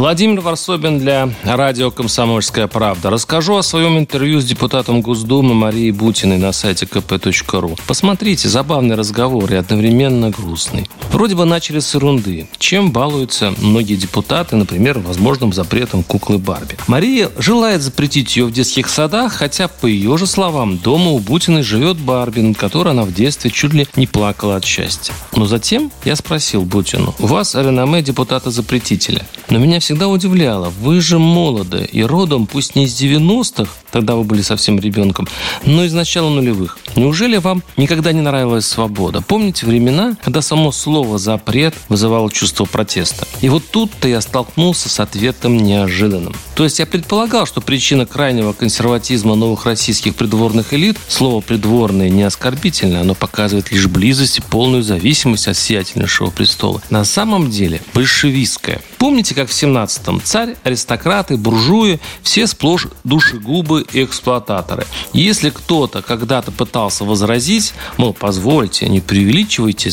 Владимир Варсобин для радио «Комсомольская правда». Расскажу о своем интервью с депутатом Госдумы Марией Бутиной на сайте kp.ru. Посмотрите, забавный разговор и одновременно грустный. Вроде бы начали с ерунды. Чем балуются многие депутаты, например, возможным запретом куклы Барби. Мария желает запретить ее в детских садах, хотя, по ее же словам, дома у Бутиной живет Барби, над которой она в детстве чуть ли не плакала от счастья. Но затем я спросил Бутину, у вас реноме депутата-запретителя. Но меня всегда удивляло, вы же молоды и родом, пусть не из 90-х, тогда вы были совсем ребенком, но из начала нулевых. Неужели вам никогда не нравилась свобода? Помните времена, когда само слово «запрет» вызывало чувство протеста? И вот тут-то я столкнулся с ответом неожиданным. То есть я предполагал, что причина крайнего консерватизма новых российских придворных элит, слово «придворное» не оскорбительно, оно показывает лишь близость и полную зависимость от сиятельнейшего престола. На самом деле большевистская. Помните, как в 17-м царь, аристократы, буржуи, все сплошь душегубы и эксплуататоры. Если кто-то когда-то пытался возразить, мол, позвольте, не преувеличивайте,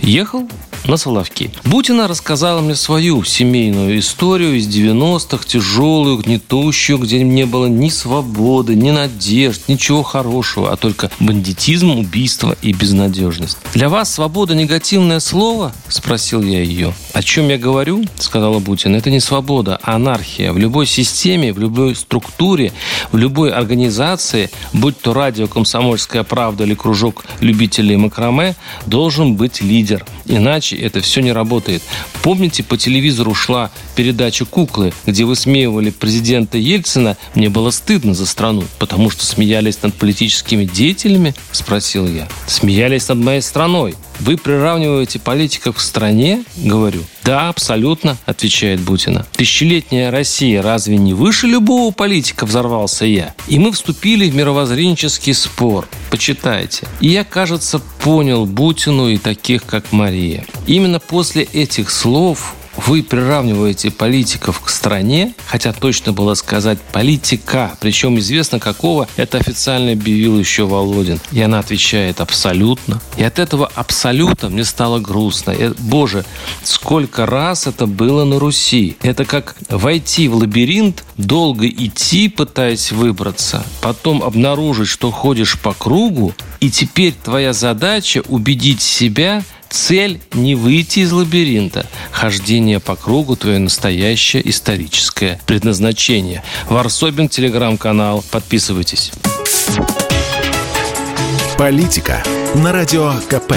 ехал на Соловки. Бутина рассказала мне свою семейную историю из 90-х, тяжелую, гнетущую, где не было ни свободы, ни надежд, ничего хорошего, а только бандитизм, убийство и безнадежность. «Для вас свобода – негативное слово?» – спросил я ее. «О чем я говорю?» – сказала Бутина. «Это не свобода, а анархия. В любой системе, в любой структуре, в любой организации, будь то радио «Комсомольская правда» или кружок любителей макраме, должен быть лидер. Иначе это все не работает. Помните, по телевизору шла передача «Куклы», где высмеивали президента Ельцина? Мне было стыдно за страну, потому что смеялись над политическими деятелями? Спросил я. Смеялись над моей страной. Вы приравниваете политиков к стране? Говорю. Да, абсолютно, отвечает Бутина. Тысячелетняя Россия разве не выше любого политика, взорвался я. И мы вступили в мировоззренческий спор. Почитайте. И я, кажется, понял Бутину и таких, как Мария. Именно после этих слов вы приравниваете политиков к стране, хотя точно было сказать политика, причем известно какого, это официально объявил еще Володин. И она отвечает абсолютно. И от этого абсолютно мне стало грустно. И, боже, сколько раз это было на Руси. Это как войти в лабиринт, долго идти, пытаясь выбраться, потом обнаружить, что ходишь по кругу, и теперь твоя задача убедить себя – Цель – не выйти из лабиринта. Хождение по кругу – твое настоящее историческое предназначение. Варсобин, телеграм-канал. Подписывайтесь. Политика на Радио КП.